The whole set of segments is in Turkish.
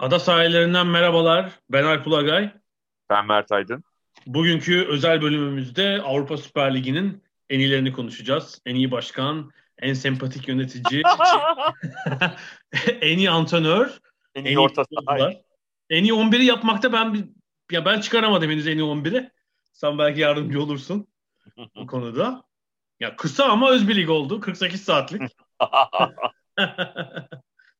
Ada sahillerinden merhabalar. Ben Alp Ulagay. Ben Mert Aydın. Bugünkü özel bölümümüzde Avrupa Süper Ligi'nin en iyilerini konuşacağız. En iyi başkan, en sempatik yönetici, en iyi antrenör, en iyi orta saha. En iyi 11'i yapmakta ben ya ben çıkaramadım henüz en iyi 11'i. Sen belki yardımcı olursun bu konuda. Ya kısa ama öz bir lig oldu. 48 saatlik.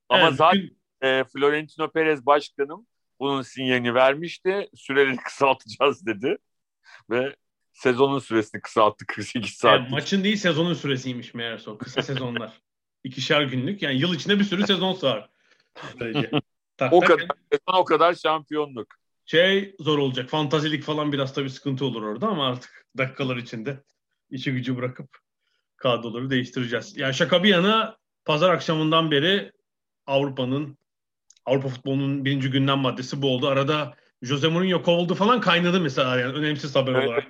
ama evet, zaten. E, Florentino Perez başkanım bunun sinyalini vermişti. Süreleri kısaltacağız dedi. Ve sezonun süresini kısalttı 48 saat. Yani maçın değil sezonun süresiymiş meğerse o kısa sezonlar. İkişer günlük yani yıl içinde bir sürü sezon sığar. o kadar sezon o kadar şampiyonluk. Şey zor olacak. Fantazilik falan biraz tabii sıkıntı olur orada ama artık dakikalar içinde işi gücü bırakıp kadroları değiştireceğiz. Yani şaka bir yana pazar akşamından beri Avrupa'nın Avrupa futbolunun birinci günden maddesi bu oldu. Arada Jose Mourinho kovuldu falan kaynadı mesela yani önemsiz haber evet. olarak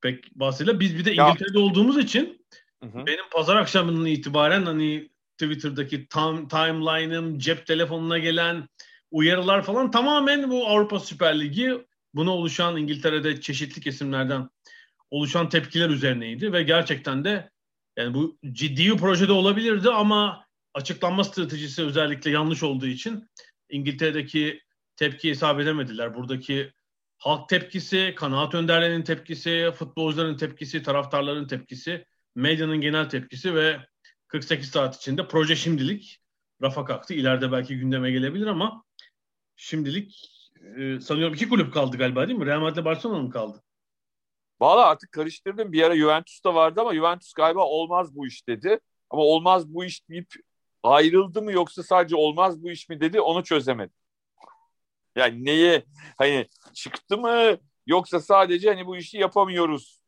pek bahsediyle. Biz bir de İngiltere'de ya. olduğumuz için hı hı. benim pazar akşamından itibaren hani Twitter'daki tam, timeline'ım, cep telefonuna gelen uyarılar falan tamamen bu Avrupa Süper Ligi buna oluşan İngiltere'de çeşitli kesimlerden oluşan tepkiler üzerineydi ve gerçekten de yani bu ciddi bir projede olabilirdi ama açıklanma stratejisi özellikle yanlış olduğu için İngiltere'deki tepki hesap edemediler. Buradaki halk tepkisi, kanaat önderlerinin tepkisi, futbolcuların tepkisi, taraftarların tepkisi, medyanın genel tepkisi ve 48 saat içinde proje şimdilik rafa kalktı. İleride belki gündeme gelebilir ama şimdilik e, sanıyorum iki kulüp kaldı galiba değil mi? Real Madrid Barcelona mı kaldı? Valla artık karıştırdım. Bir ara Juventus da vardı ama Juventus galiba olmaz bu iş dedi. Ama olmaz bu iş deyip ayrıldı mı yoksa sadece olmaz bu iş mi dedi onu çözemedim. Yani neye hani çıktı mı yoksa sadece hani bu işi yapamıyoruz.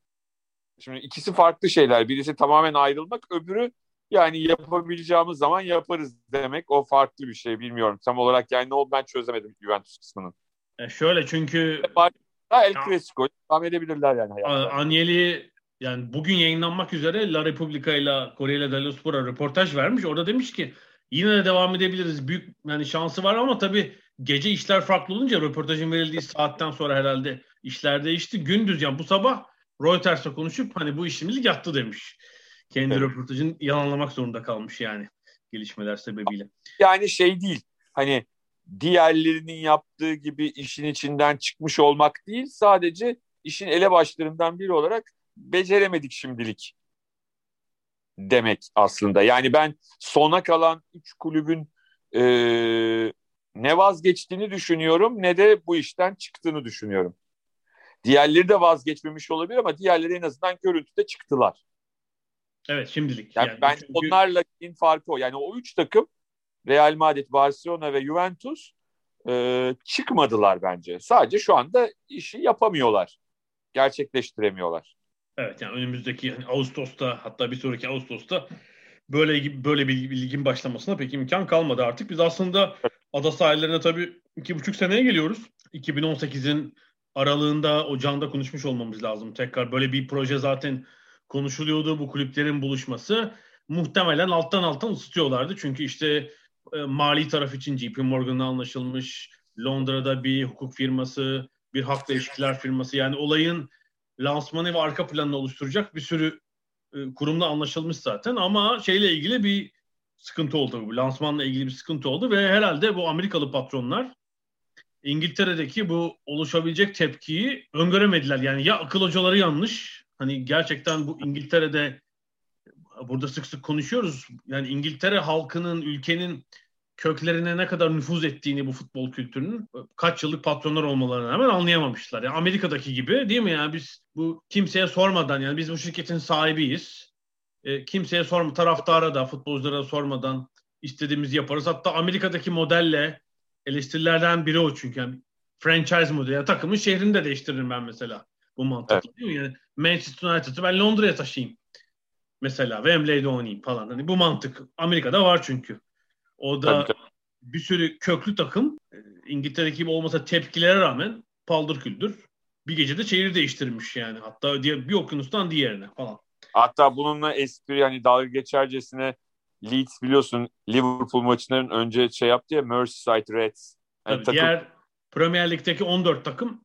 Şimdi ikisi farklı şeyler. Birisi tamamen ayrılmak, öbürü yani yapabileceğimiz zaman yaparız demek. O farklı bir şey bilmiyorum. Tam olarak yani ne oldu ben çözemedim Juventus kısmının. E şöyle çünkü El Clasico devam edebilirler yani. Hayatlar. Anyeli yani bugün yayınlanmak üzere La Repubblica ile Corriere dello Sport'a röportaj vermiş. Orada demiş ki yine de devam edebiliriz. Büyük yani şansı var ama tabii gece işler farklı olunca röportajın verildiği saatten sonra herhalde işler değişti. Gündüz yani bu sabah Reuters'la konuşup hani bu işimiz yattı demiş. Kendi evet. röportajını yalanlamak zorunda kalmış yani gelişmeler sebebiyle. Yani şey değil hani diğerlerinin yaptığı gibi işin içinden çıkmış olmak değil sadece işin elebaşlarından biri olarak beceremedik şimdilik demek aslında. Yani ben sona kalan üç kulübün e, ne vazgeçtiğini düşünüyorum ne de bu işten çıktığını düşünüyorum. Diğerleri de vazgeçmemiş olabilir ama diğerleri en azından görüntüde çıktılar. Evet şimdilik. Yani, yani ben çünkü... onlarla in farkı o. Yani o üç takım Real Madrid, Barcelona ve Juventus e, çıkmadılar bence. Sadece şu anda işi yapamıyorlar. Gerçekleştiremiyorlar. Evet yani önümüzdeki yani Ağustos'ta hatta bir sonraki Ağustos'ta böyle böyle bir, ligin başlamasına pek imkan kalmadı artık. Biz aslında ada sahillerine tabii iki buçuk seneye geliyoruz. 2018'in aralığında ocağında konuşmuş olmamız lazım. Tekrar böyle bir proje zaten konuşuluyordu bu kulüplerin buluşması. Muhtemelen alttan alttan ısıtıyorlardı. Çünkü işte e, mali taraf için JP Morgan'la anlaşılmış. Londra'da bir hukuk firması, bir hak ilişkiler firması. Yani olayın lansmanı ve arka planını oluşturacak bir sürü e, kurumla anlaşılmış zaten. Ama şeyle ilgili bir sıkıntı oldu. Bu lansmanla ilgili bir sıkıntı oldu ve herhalde bu Amerikalı patronlar İngiltere'deki bu oluşabilecek tepkiyi öngöremediler. Yani ya akıl hocaları yanlış. Hani gerçekten bu İngiltere'de burada sık sık konuşuyoruz. Yani İngiltere halkının, ülkenin köklerine ne kadar nüfuz ettiğini bu futbol kültürünün kaç yıllık patronlar olmalarına rağmen anlayamamışlar. Yani Amerika'daki gibi değil mi yani biz bu kimseye sormadan yani biz bu şirketin sahibiyiz. E, kimseye sorma taraftara da futbolculara sormadan istediğimizi yaparız. Hatta Amerika'daki modelle eleştirilerden biri o çünkü. Yani franchise modeli. Yani takımın şehrini de değiştiririm ben mesela. Bu mantıklı evet. değil mi? Yani Manchester United'ı ben Londra'ya taşıyayım. Mesela Wembley'de oynayayım falan. Hani bu mantık Amerika'da var çünkü. O da tabii, tabii. bir sürü köklü takım e, İngiltere gibi olmasa tepkilere rağmen paldır küldür bir gecede şehir değiştirmiş yani. Hatta diye bir okyanustan diğerine falan. Hatta bununla espri yani dalga geçercesine Leeds biliyorsun Liverpool maçının önce şey yaptı ya Merseyside Reds. Yani Tabii, takım... Diğer Premier Lig'deki 14 takım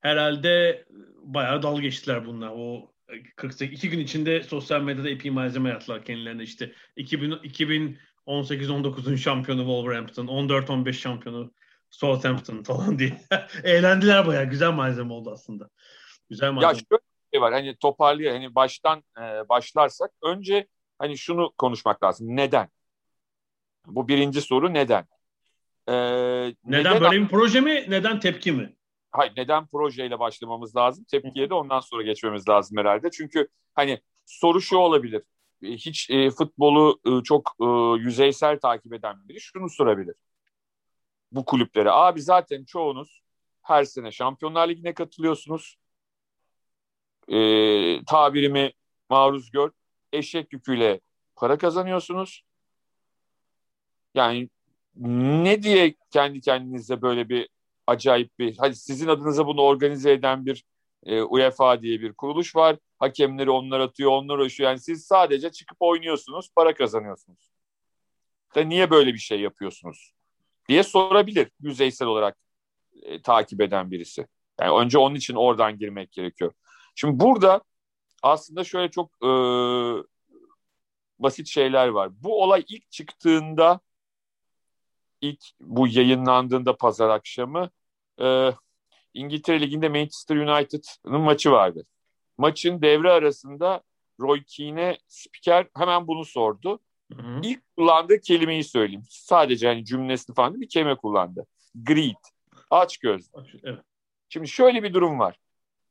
herhalde bayağı dalga geçtiler bunlar. O 48 iki gün içinde sosyal medyada epey malzeme yaptılar kendilerine işte 2000 2018-19'un şampiyonu Wolverhampton, 14-15 şampiyonu Southampton falan diye. Eğlendiler bayağı. Güzel malzeme oldu aslında. Güzel malzeme. Ya şöyle bir şey var. Hani toparlıyor. Hani baştan e, başlarsak önce hani şunu konuşmak lazım. Neden? Bu birinci soru neden? Ee, neden, neden böyle bir proje mi? Neden tepki mi? Hayır neden projeyle başlamamız lazım? Tepkiye de ondan sonra geçmemiz lazım herhalde. Çünkü hani soru şu olabilir. Hiç e, futbolu e, çok e, yüzeysel takip eden biri şunu sorabilir. Bu kulüplere. Abi zaten çoğunuz her sene Şampiyonlar Ligi'ne katılıyorsunuz. E, tabirimi maruz gör. Eşek yüküyle para kazanıyorsunuz. Yani ne diye kendi kendinize böyle bir acayip bir, hadi sizin adınıza bunu organize eden bir e, UEFA diye bir kuruluş var. Hakemleri onlar atıyor, onlar uğraşıyor. Yani siz sadece çıkıp oynuyorsunuz, para kazanıyorsunuz. Da niye böyle bir şey yapıyorsunuz? diye sorabilir yüzeysel olarak e, takip eden birisi. Yani önce onun için oradan girmek gerekiyor. Şimdi burada aslında şöyle çok e, basit şeyler var. Bu olay ilk çıktığında ilk bu yayınlandığında pazar akşamı e, İngiltere Ligi'nde Manchester United'ın maçı vardı. Maçın devre arasında Roy Keane spiker hemen bunu sordu. Hı hı. İlk kullandığı kelimeyi söyleyeyim. Sadece hani cümlesini falan bir kelime kullandı. Greed. Aç göz. Evet. Şimdi şöyle bir durum var.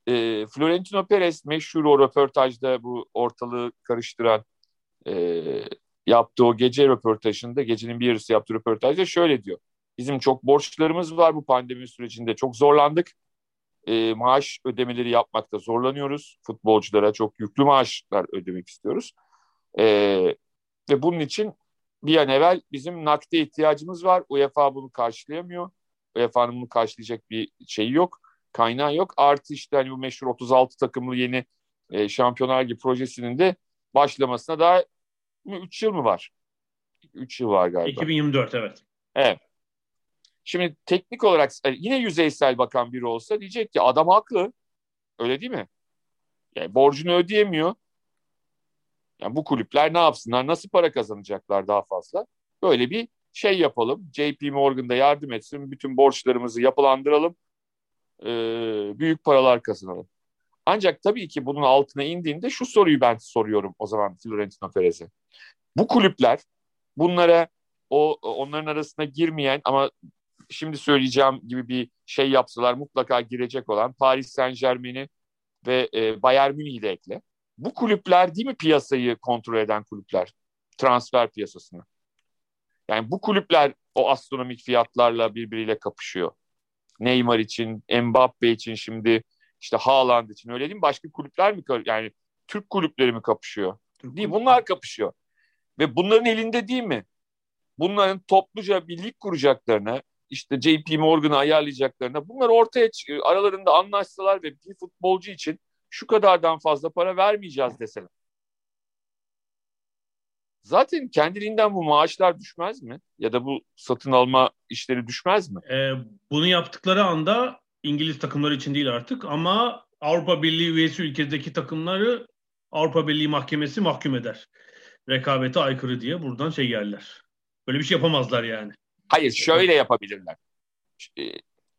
E, Florentino Perez meşhur o röportajda bu ortalığı karıştıran e, yaptığı o gece röportajında, gecenin bir yarısı yaptığı röportajda şöyle diyor. Bizim çok borçlarımız var bu pandemi sürecinde. Çok zorlandık. E, maaş ödemeleri yapmakta zorlanıyoruz. Futbolculara çok yüklü maaşlar ödemek istiyoruz. E, ve bunun için bir an evvel bizim nakde ihtiyacımız var. UEFA bunu karşılayamıyor. UEFA'nın bunu karşılayacak bir şeyi yok. Kaynağı yok. Artı işte hani bu meşhur 36 takımlı yeni e, Şampiyonlar Ligi projesinin de başlamasına daha 3 yıl mı var? 3 yıl var galiba. 2024 evet. Evet. Şimdi teknik olarak e, yine yüzeysel bakan biri olsa diyecek ki adam haklı. Öyle değil mi? Yani borcunu ödeyemiyor. Yani bu kulüpler ne yapsınlar? Nasıl para kazanacaklar daha fazla? Böyle bir şey yapalım. JP Morgan'da yardım etsin. Bütün borçlarımızı yapılandıralım. Ee, büyük paralar kazanalım. Ancak tabii ki bunun altına indiğinde şu soruyu ben soruyorum o zaman Florentino Perez'e. Bu kulüpler bunlara o onların arasına girmeyen ama şimdi söyleyeceğim gibi bir şey yapsalar mutlaka girecek olan Paris Saint Germain'i ve e, Bayern Münih'i de ekle. Bu kulüpler değil mi piyasayı kontrol eden kulüpler? Transfer piyasasını. Yani bu kulüpler o astronomik fiyatlarla birbiriyle kapışıyor. Neymar için, Mbappe için şimdi işte Haaland için öyle değil mi? Başka kulüpler mi yani Türk kulüpleri mi kapışıyor? Değil bunlar kapışıyor. Ve bunların elinde değil mi? Bunların topluca bir lig kuracaklarına, işte JP Morgan'ı ayarlayacaklarına bunlar ortaya aralarında anlaşsalar ve bir futbolcu için şu kadardan fazla para vermeyeceğiz deseler. Zaten kendiliğinden bu maaşlar düşmez mi? Ya da bu satın alma işleri düşmez mi? Ee, bunu yaptıkları anda İngiliz takımları için değil artık ama Avrupa Birliği üyesi ülkedeki takımları Avrupa Birliği Mahkemesi mahkum eder. Rekabete aykırı diye buradan şey yerler. Böyle bir şey yapamazlar yani. Hayır şöyle yapabilirler. Ee,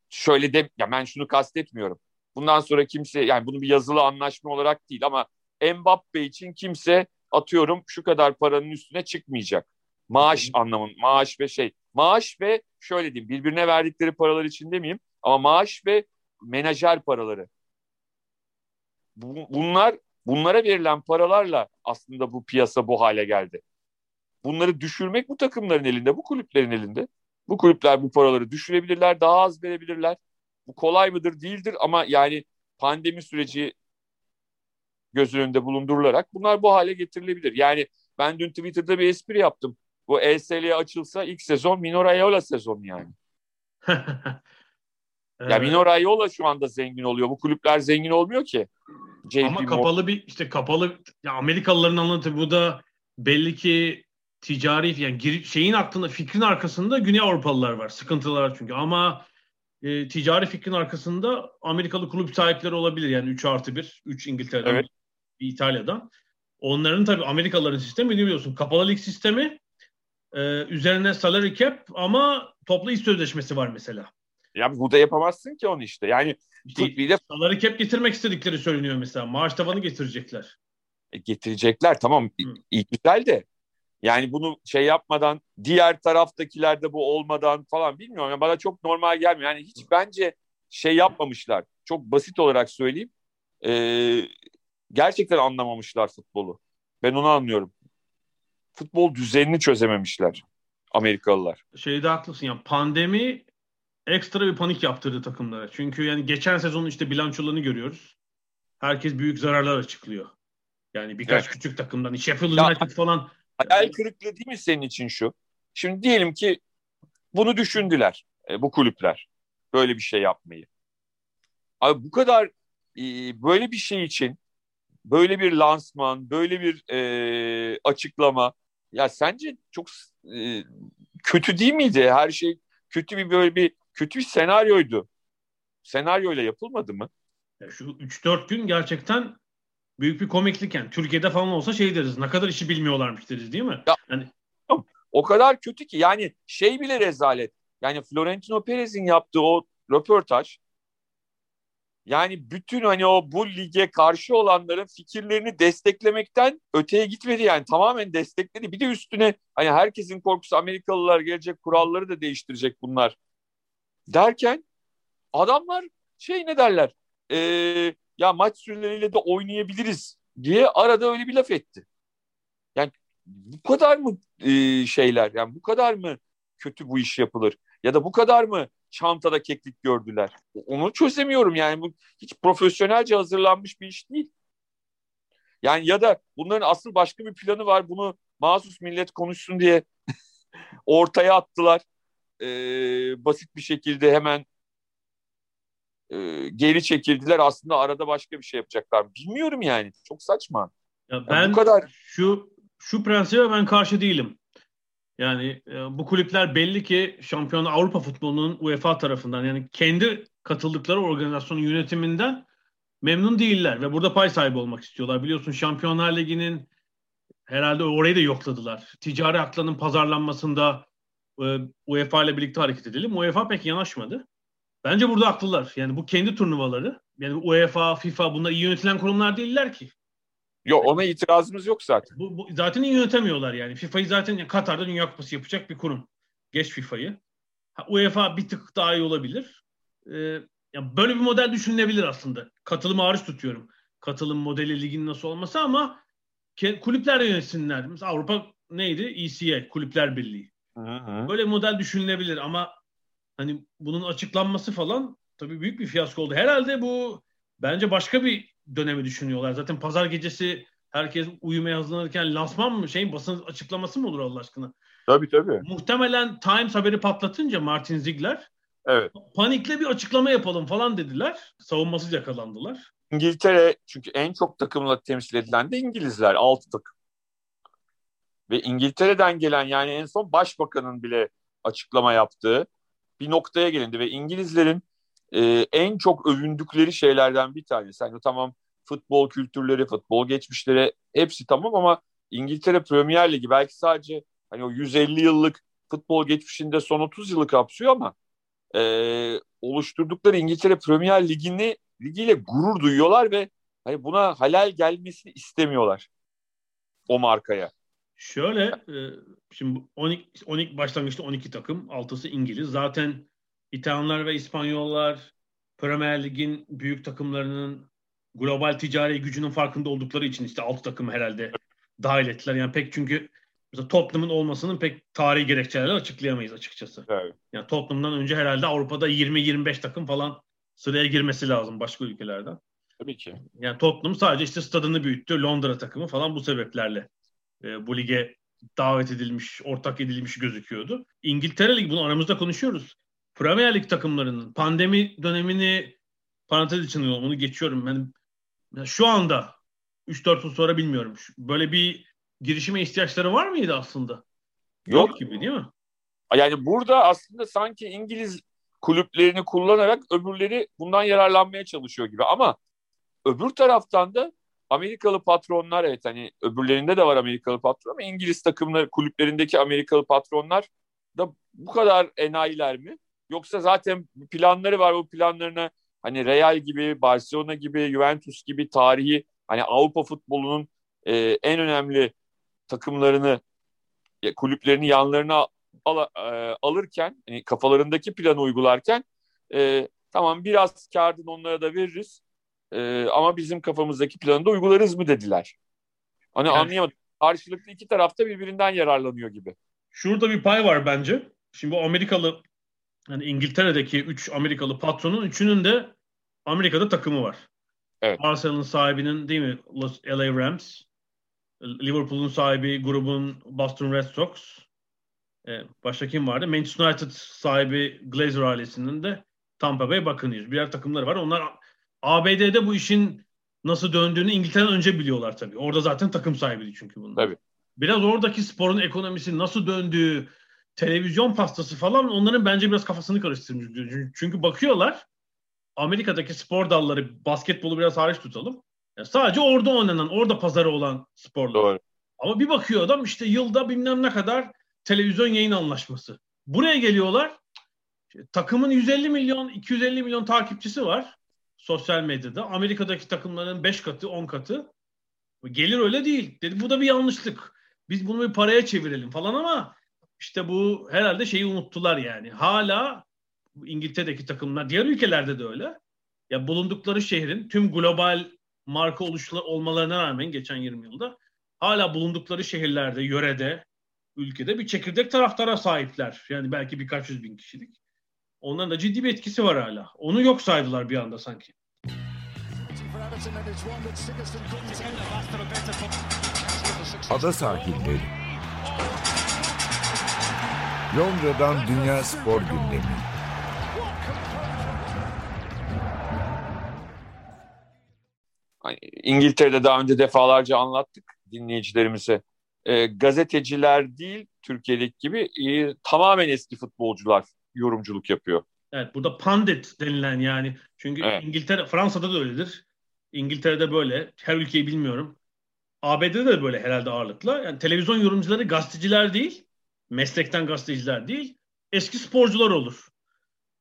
şöyle de ya ben şunu kastetmiyorum. Bundan sonra kimse yani bunu bir yazılı anlaşma olarak değil ama Mbappe için kimse atıyorum şu kadar paranın üstüne çıkmayacak. Maaş anlamın maaş ve şey Maaş ve şöyle diyeyim birbirine verdikleri paralar için demeyeyim ama maaş ve menajer paraları. Bunlar bunlara verilen paralarla aslında bu piyasa bu hale geldi. Bunları düşürmek bu takımların elinde, bu kulüplerin elinde. Bu kulüpler bu paraları düşürebilirler, daha az verebilirler. Bu kolay mıdır, değildir ama yani pandemi süreci göz önünde bulundurularak bunlar bu hale getirilebilir. Yani ben dün Twitter'da bir espri yaptım. Bu ESL açılsa ilk sezon Minor Ayola sezonu yani. ya Minor Ayola şu anda zengin oluyor. Bu kulüpler zengin olmuyor ki. JP Ama kapalı bir işte kapalı ya Amerikalıların anlatı bu da belli ki ticari yani şeyin aklında fikrin arkasında Güney Avrupalılar var. Sıkıntılar var çünkü ama e, ticari fikrin arkasında Amerikalı kulüp sahipleri olabilir. Yani 3 artı 1, 3 İngiltere'den, evet. İtalya'dan. Onların tabii Amerikalıların sistemi biliyorsun. Kapalı lig sistemi e, üzerine salary cap ama toplu iş sözleşmesi var mesela. Ya bu da yapamazsın ki onu işte. Yani işte, bir de salary cap getirmek istedikleri söyleniyor mesela. Maaş tavanı getirecekler. E, getirecekler tamam. Hı. İyi güzel de yani bunu şey yapmadan diğer taraftakilerde bu olmadan falan bilmiyorum. Yani bana çok normal gelmiyor. Yani hiç bence şey yapmamışlar. Çok basit olarak söyleyeyim. Ee, gerçekten anlamamışlar futbolu. Ben onu anlıyorum. Futbol düzenini çözememişler Amerikalılar. Şeyde haklısın ya pandemi ekstra bir panik yaptırdı takımlara. Çünkü yani geçen sezonun işte bilançolarını görüyoruz. Herkes büyük zararlar açıklıyor. Yani birkaç evet. küçük takımdan Sheffield United falan Hayal kırıklığı değil mi senin için şu? Şimdi diyelim ki bunu düşündüler e, bu kulüpler. Böyle bir şey yapmayı. Abi bu kadar e, böyle bir şey için böyle bir lansman, böyle bir e, açıklama ya sence çok e, kötü değil miydi? Her şey kötü bir böyle bir kötü bir senaryoydu. Senaryoyla yapılmadı mı? Şu 3-4 gün gerçekten büyük bir komiklik yani. Türkiye'de falan olsa şey deriz. Ne kadar işi bilmiyorlarmış deriz değil mi? Ya, yani o kadar kötü ki yani şey bile rezalet. Yani Florentino Perez'in yaptığı o röportaj yani bütün hani o bu lige karşı olanların fikirlerini desteklemekten öteye gitmedi yani tamamen destekledi. Bir de üstüne hani herkesin korkusu Amerikalılar gelecek kuralları da değiştirecek bunlar derken adamlar şey ne derler ee, ya maç süreleriyle de oynayabiliriz diye arada öyle bir laf etti. Yani bu kadar mı e, şeyler yani bu kadar mı kötü bu iş yapılır ya da bu kadar mı çantada keklik gördüler? Onu çözemiyorum yani bu hiç profesyonelce hazırlanmış bir iş değil. Yani ya da bunların asıl başka bir planı var bunu mahsus millet konuşsun diye ortaya attılar. Ee, basit bir şekilde hemen e, geri çekildiler. Aslında arada başka bir şey yapacaklar. Bilmiyorum yani. Çok saçma. Ya ben yani bu kadar şu şu prensibe ben karşı değilim. Yani e, bu kulüpler belli ki şampiyon Avrupa futbolunun UEFA tarafından yani kendi katıldıkları organizasyonun yönetiminden memnun değiller ve burada pay sahibi olmak istiyorlar. Biliyorsun Şampiyonlar Ligi'nin herhalde orayı da yokladılar. Ticari haklarının pazarlanmasında e, UEFA ile birlikte hareket edelim. UEFA pek yanaşmadı. Bence burada haklılar. Yani bu kendi turnuvaları. Yani UEFA, FIFA bunlar iyi yönetilen kurumlar değiller ki. Yok ona itirazımız yok zaten. Bu, bu zaten iyi yönetemiyorlar yani. FIFA'yı zaten Katar'da Dünya Kupası yapacak bir kurum. Geç FIFA'yı. UEFA bir tık daha iyi olabilir. Ee, ya böyle bir model düşünülebilir aslında. Katılımı hariç tutuyorum. Katılım modeli ligin nasıl olması ama kulüpler yönetsinler. Mesela Avrupa neydi? ECA, Kulüpler Birliği. Hı hı. Böyle model düşünülebilir ama hani bunun açıklanması falan tabii büyük bir fiyasko oldu. Herhalde bu bence başka bir dönemi düşünüyorlar. Zaten pazar gecesi herkes uyumaya hazırlanırken lansman mı şeyin basın açıklaması mı olur Allah aşkına? Tabii tabii. Muhtemelen Times haberi patlatınca Martin Ziegler evet. panikle bir açıklama yapalım falan dediler. Savunmasız yakalandılar. İngiltere çünkü en çok takımla temsil edilen de İngilizler. Altı takım. Ve İngiltere'den gelen yani en son başbakanın bile açıklama yaptığı bir noktaya gelindi ve İngilizlerin e, en çok övündükleri şeylerden bir tanesi. Yani tamam futbol kültürleri, futbol geçmişleri hepsi tamam ama İngiltere Premier Ligi belki sadece hani o 150 yıllık futbol geçmişinde son 30 yılı kapsıyor ama e, oluşturdukları İngiltere Premier Ligi'ni ligiyle gurur duyuyorlar ve hani buna halal gelmesini istemiyorlar o markaya. Şöyle e, şimdi 12, 12 başlangıçta 12 takım, 6'sı İngiliz. Zaten İtalyanlar ve İspanyollar Premier Lig'in büyük takımlarının global ticari gücünün farkında oldukları için işte 6 takım herhalde dahil ettiler. Yani pek çünkü mesela Tottenham'ın olmasının pek tarihi gerekçelerle açıklayamayız açıkçası. Evet. Yani Tottenham'dan önce herhalde Avrupa'da 20-25 takım falan sıraya girmesi lazım başka ülkelerden. Tabii ki. Yani Tottenham sadece işte stadını büyüttü. Londra takımı falan bu sebeplerle e, bu lige davet edilmiş, ortak edilmiş gözüküyordu. İngiltere Ligi bunu aramızda konuşuyoruz. Premier Lig takımlarının pandemi dönemini parantez için onu geçiyorum. Ben yani şu anda 3-4 yıl sonra bilmiyorum. Böyle bir girişime ihtiyaçları var mıydı aslında? Yok, Yok gibi değil mi? Yani burada aslında sanki İngiliz kulüplerini kullanarak öbürleri bundan yararlanmaya çalışıyor gibi ama öbür taraftan da Amerikalı patronlar evet hani öbürlerinde de var Amerikalı patron ama İngiliz takımları kulüplerindeki Amerikalı patronlar da bu kadar enayiler mi? Yoksa zaten planları var bu planlarına hani Real gibi, Barcelona gibi, Juventus gibi tarihi hani Avrupa futbolunun e, en önemli takımlarını kulüplerini yanlarına al, e, alırken hani kafalarındaki planı uygularken e, tamam biraz kağıdını onlara da veririz e, ama bizim kafamızdaki planı da uygularız mı dediler. Hani yani, anlayamadım. Karşılıklı iki tarafta birbirinden yararlanıyor gibi. Şurada bir pay var bence. Şimdi bu Amerikalı yani İngiltere'deki üç Amerikalı patronun üçünün de Amerika'da takımı var. Evet. Arsenal'ın sahibinin değil mi LA Rams, Liverpool'un sahibi grubun Boston Red Sox, e, başka kim vardı? Manchester United sahibi Glazer ailesinin de Tampa Bay Buccaneers. Birer takımları var. Onlar ABD'de bu işin nasıl döndüğünü İngiltere'den önce biliyorlar tabii. Orada zaten takım sahibiydi çünkü bunlar. Tabii. Biraz oradaki sporun ekonomisi nasıl döndüğü, televizyon pastası falan onların bence biraz kafasını karıştırmış. Çünkü bakıyorlar Amerika'daki spor dalları basketbolu biraz hariç tutalım. Yani sadece orada oynanan, orada pazarı olan sporlar. Doğru. Ama bir bakıyor adam işte yılda bilmem ne kadar televizyon yayın anlaşması. Buraya geliyorlar. Takımın 150 milyon, 250 milyon takipçisi var sosyal medyada. Amerika'daki takımların 5 katı, 10 katı. Gelir öyle değil. Dedi bu da bir yanlışlık. Biz bunu bir paraya çevirelim falan ama işte bu herhalde şeyi unuttular yani. Hala İngiltere'deki takımlar, diğer ülkelerde de öyle. Ya bulundukları şehrin tüm global marka oluşlar olmalarına rağmen geçen 20 yılda hala bulundukları şehirlerde, yörede, ülkede bir çekirdek taraftara sahipler. Yani belki birkaç yüz bin kişilik. Onların da ciddi bir etkisi var hala. Onu yok saydılar bir anda sanki. Ada sahilleri. Londra'dan Dünya Spor Gündemi. İngiltere'de daha önce defalarca anlattık dinleyicilerimize. E, gazeteciler değil Türkiye'deki gibi e, tamamen eski futbolcular yorumculuk yapıyor. Evet burada pandit denilen yani çünkü evet. İngiltere Fransa'da da öyledir. İngiltere'de böyle. Her ülkeyi bilmiyorum. ABD'de de böyle herhalde ağırlıkla. Yani televizyon yorumcuları gazeteciler değil, meslekten gazeteciler değil, eski sporcular olur.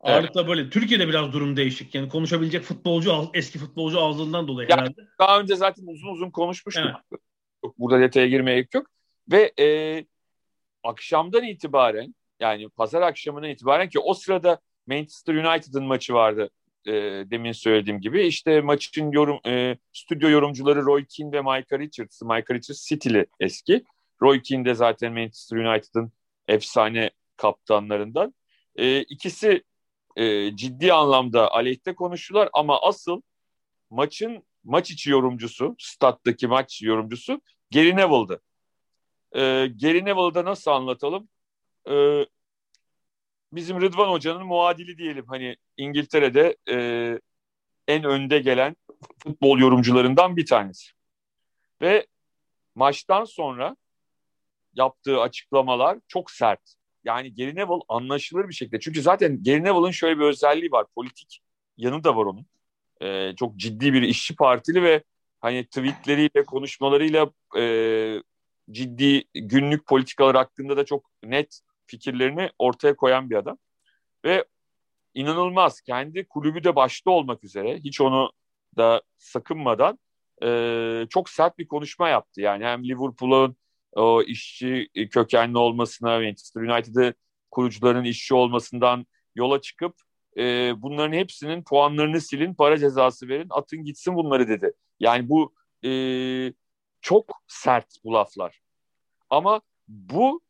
Evet. Ağırlıkla böyle. Türkiye'de biraz durum değişik. Yani konuşabilecek futbolcu eski futbolcu ağzından dolayı yani herhalde. Daha önce zaten uzun uzun konuşmuştuk. Evet. Burada detaya girmeye gerek yok. Ve e, akşamdan itibaren yani pazar akşamına itibaren ki o sırada Manchester United'ın maçı vardı e, demin söylediğim gibi. İşte maçın yorum e, stüdyo yorumcuları Roy Keane ve Micah Richards. Micah Richards City'li eski. Roy Keane de zaten Manchester United'ın efsane kaptanlarından. E, ikisi e, ciddi anlamda aleyhte konuştular ama asıl maçın maç içi yorumcusu, stat'taki maç yorumcusu Gary Neville'dı. E, Gary Neville'ı da nasıl anlatalım? E, bizim Rıdvan Hoca'nın muadili diyelim. Hani İngiltere'de e, en önde gelen futbol yorumcularından bir tanesi. Ve maçtan sonra yaptığı açıklamalar çok sert. Yani Gary Neville anlaşılır bir şekilde. Çünkü zaten Gary Neville'ın şöyle bir özelliği var. Politik yanı da var onun. Ee, çok ciddi bir işçi partili ve hani tweetleriyle, konuşmalarıyla e, ciddi günlük politikalar hakkında da çok net fikirlerini ortaya koyan bir adam. Ve inanılmaz kendi kulübü de başta olmak üzere hiç onu da sakınmadan e, çok sert bir konuşma yaptı. Yani hem Liverpool'un o işçi kökenli olmasına, Manchester United'ı kurucuların işçi olmasından yola çıkıp e, bunların hepsinin puanlarını silin, para cezası verin, atın gitsin bunları dedi. Yani bu e, çok sert bu laflar. Ama bu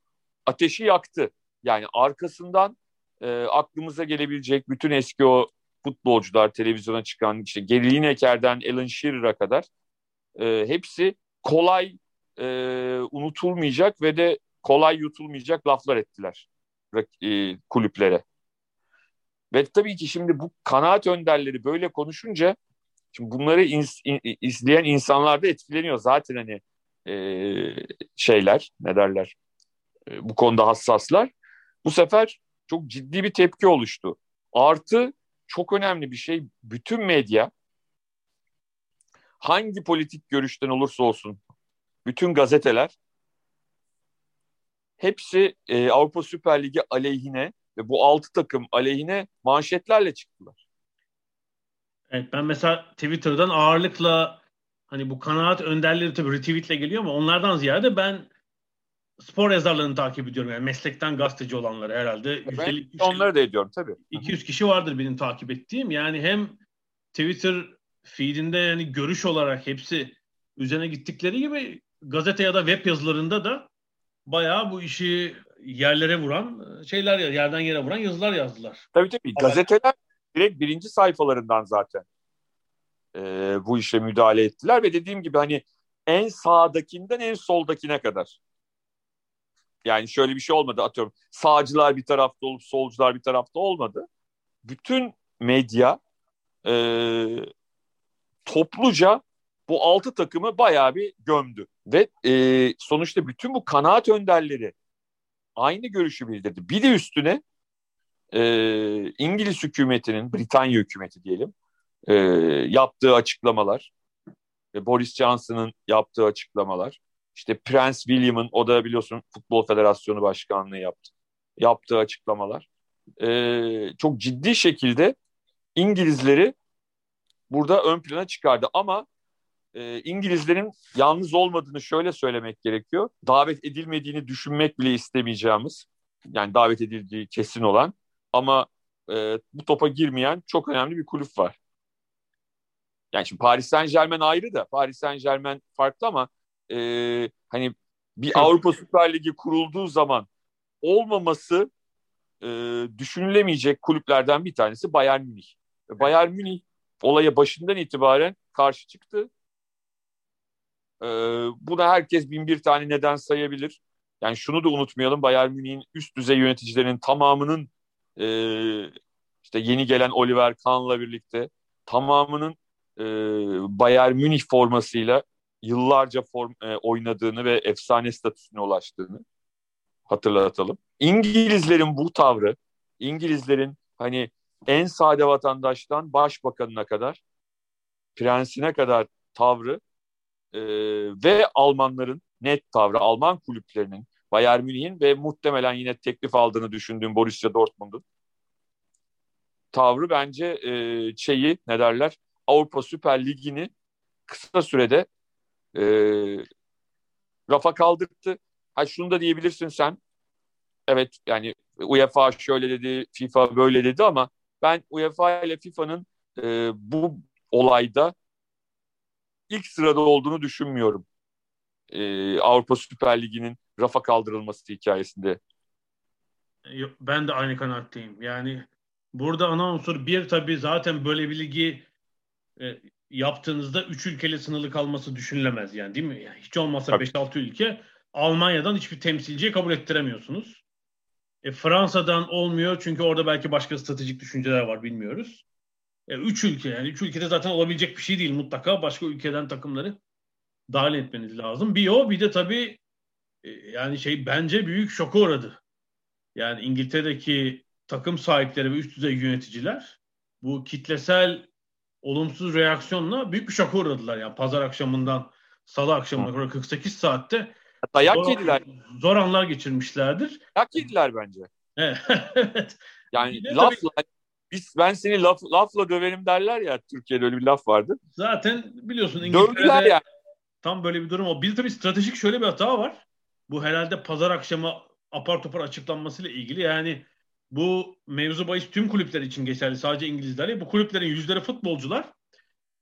ateşi yaktı. Yani arkasından e, aklımıza gelebilecek bütün eski o futbolcular, televizyona çıkan işte Gary Lineker'den Alan Shearer'a kadar e, hepsi kolay e, unutulmayacak ve de kolay yutulmayacak laflar ettiler e, kulüplere. Ve tabii ki şimdi bu kanaat önderleri böyle konuşunca şimdi bunları ins, in, izleyen insanlar da etkileniyor. Zaten hani e, şeyler ne derler e, bu konuda hassaslar. Bu sefer çok ciddi bir tepki oluştu. Artı çok önemli bir şey bütün medya hangi politik görüşten olursa olsun bütün gazeteler hepsi e, Avrupa Süper Ligi aleyhine ve bu altı takım aleyhine manşetlerle çıktılar. Evet ben mesela Twitter'dan ağırlıkla hani bu kanaat önderleri tabii retweetle geliyor ama onlardan ziyade ben spor yazarlarını takip ediyorum. Yani meslekten gazeteci olanları herhalde. Ben onları da ediyorum tabii. 200 kişi vardır benim takip ettiğim. Yani hem Twitter feedinde yani görüş olarak hepsi üzerine gittikleri gibi gazete ya da web yazılarında da bayağı bu işi yerlere vuran şeyler yerden yere vuran yazılar yazdılar. Tabii tabii. Gazeteler direkt birinci sayfalarından zaten e, bu işe müdahale ettiler ve dediğim gibi hani en sağdakinden en soldakine kadar. Yani şöyle bir şey olmadı atıyorum. Sağcılar bir tarafta olup solcular bir tarafta olmadı. Bütün medya e, topluca bu altı takımı bayağı bir gömdü. Ve e, sonuçta bütün bu kanaat önderleri aynı görüşü bildirdi. Bir de üstüne e, İngiliz hükümetinin, Britanya hükümeti diyelim, e, yaptığı açıklamalar, e, Boris Johnson'ın yaptığı açıklamalar, işte Prens William'ın, o da biliyorsun Futbol Federasyonu Başkanlığı yaptı, yaptığı açıklamalar, e, çok ciddi şekilde İngilizleri burada ön plana çıkardı. Ama e, İngilizlerin yalnız olmadığını şöyle söylemek gerekiyor. Davet edilmediğini düşünmek bile istemeyeceğimiz, yani davet edildiği kesin olan ama e, bu topa girmeyen çok önemli bir kulüp var. Yani şimdi Paris Saint Germain ayrı da Paris Saint Germain farklı ama e, hani bir Avrupa Süper Ligi kurulduğu zaman olmaması e, düşünülemeyecek kulüplerden bir tanesi Bayern Münih. Bayern Münih olaya başından itibaren karşı çıktı. Ee, buna herkes bin bir tane neden sayabilir. Yani şunu da unutmayalım Bayern Münih'in üst düzey yöneticilerinin tamamının e, işte yeni gelen Oliver Kahn'la birlikte tamamının e, Bayern Münih formasıyla yıllarca form, e, oynadığını ve efsane statüsüne ulaştığını hatırlatalım. İngilizlerin bu tavrı, İngilizlerin hani en sade vatandaştan başbakanına kadar, prensine kadar tavrı e, ve Almanların net tavrı, Alman kulüplerinin, Bayern Münih'in ve muhtemelen yine teklif aldığını düşündüğüm Borussia Dortmund'un tavrı bence e, şeyi ne derler Avrupa Süper Ligi'ni kısa sürede e, rafa kaldırdı. Ha şunu da diyebilirsin sen. Evet yani UEFA şöyle dedi, FIFA böyle dedi ama ben UEFA ile FIFA'nın e, bu olayda ilk sırada olduğunu düşünmüyorum. E, Avrupa Süper Ligi'nin rafa kaldırılması hikayesinde. Ben de aynı kanaatteyim. Yani burada ana unsur bir tabii zaten böyle bir ligi e, yaptığınızda üç ülkeyle sınırlı kalması düşünülemez yani değil mi? Yani hiç olmazsa 5-6 ülke Almanya'dan hiçbir temsilciyi kabul ettiremiyorsunuz. E, Fransa'dan olmuyor çünkü orada belki başka stratejik düşünceler var bilmiyoruz. E, üç ülke yani üç ülkede zaten olabilecek bir şey değil mutlaka başka ülkeden takımları dahil etmeniz lazım. Bir o bir de tabii e, yani şey bence büyük şoka uğradı. Yani İngiltere'deki takım sahipleri ve üst düzey yöneticiler bu kitlesel olumsuz reaksiyonla büyük bir şoka uğradılar. Yani pazar akşamından salı akşamına kadar 48 saatte Dayak zor, yediler. Zor anlar geçirmişlerdir. Dayak yediler bence. evet. Yani lafla tabii, biz ben seni laf, lafla döverim derler ya Türkiye'de öyle bir laf vardı. Zaten biliyorsun İngiltere'de yani. tam böyle bir durum o. Bir tabii stratejik şöyle bir hata var. bu herhalde pazar akşamı apar topar açıklanmasıyla ilgili. Yani bu mevzu bahis tüm kulüpler için geçerli. Sadece İngilizler değil. Bu kulüplerin yüzleri futbolcular.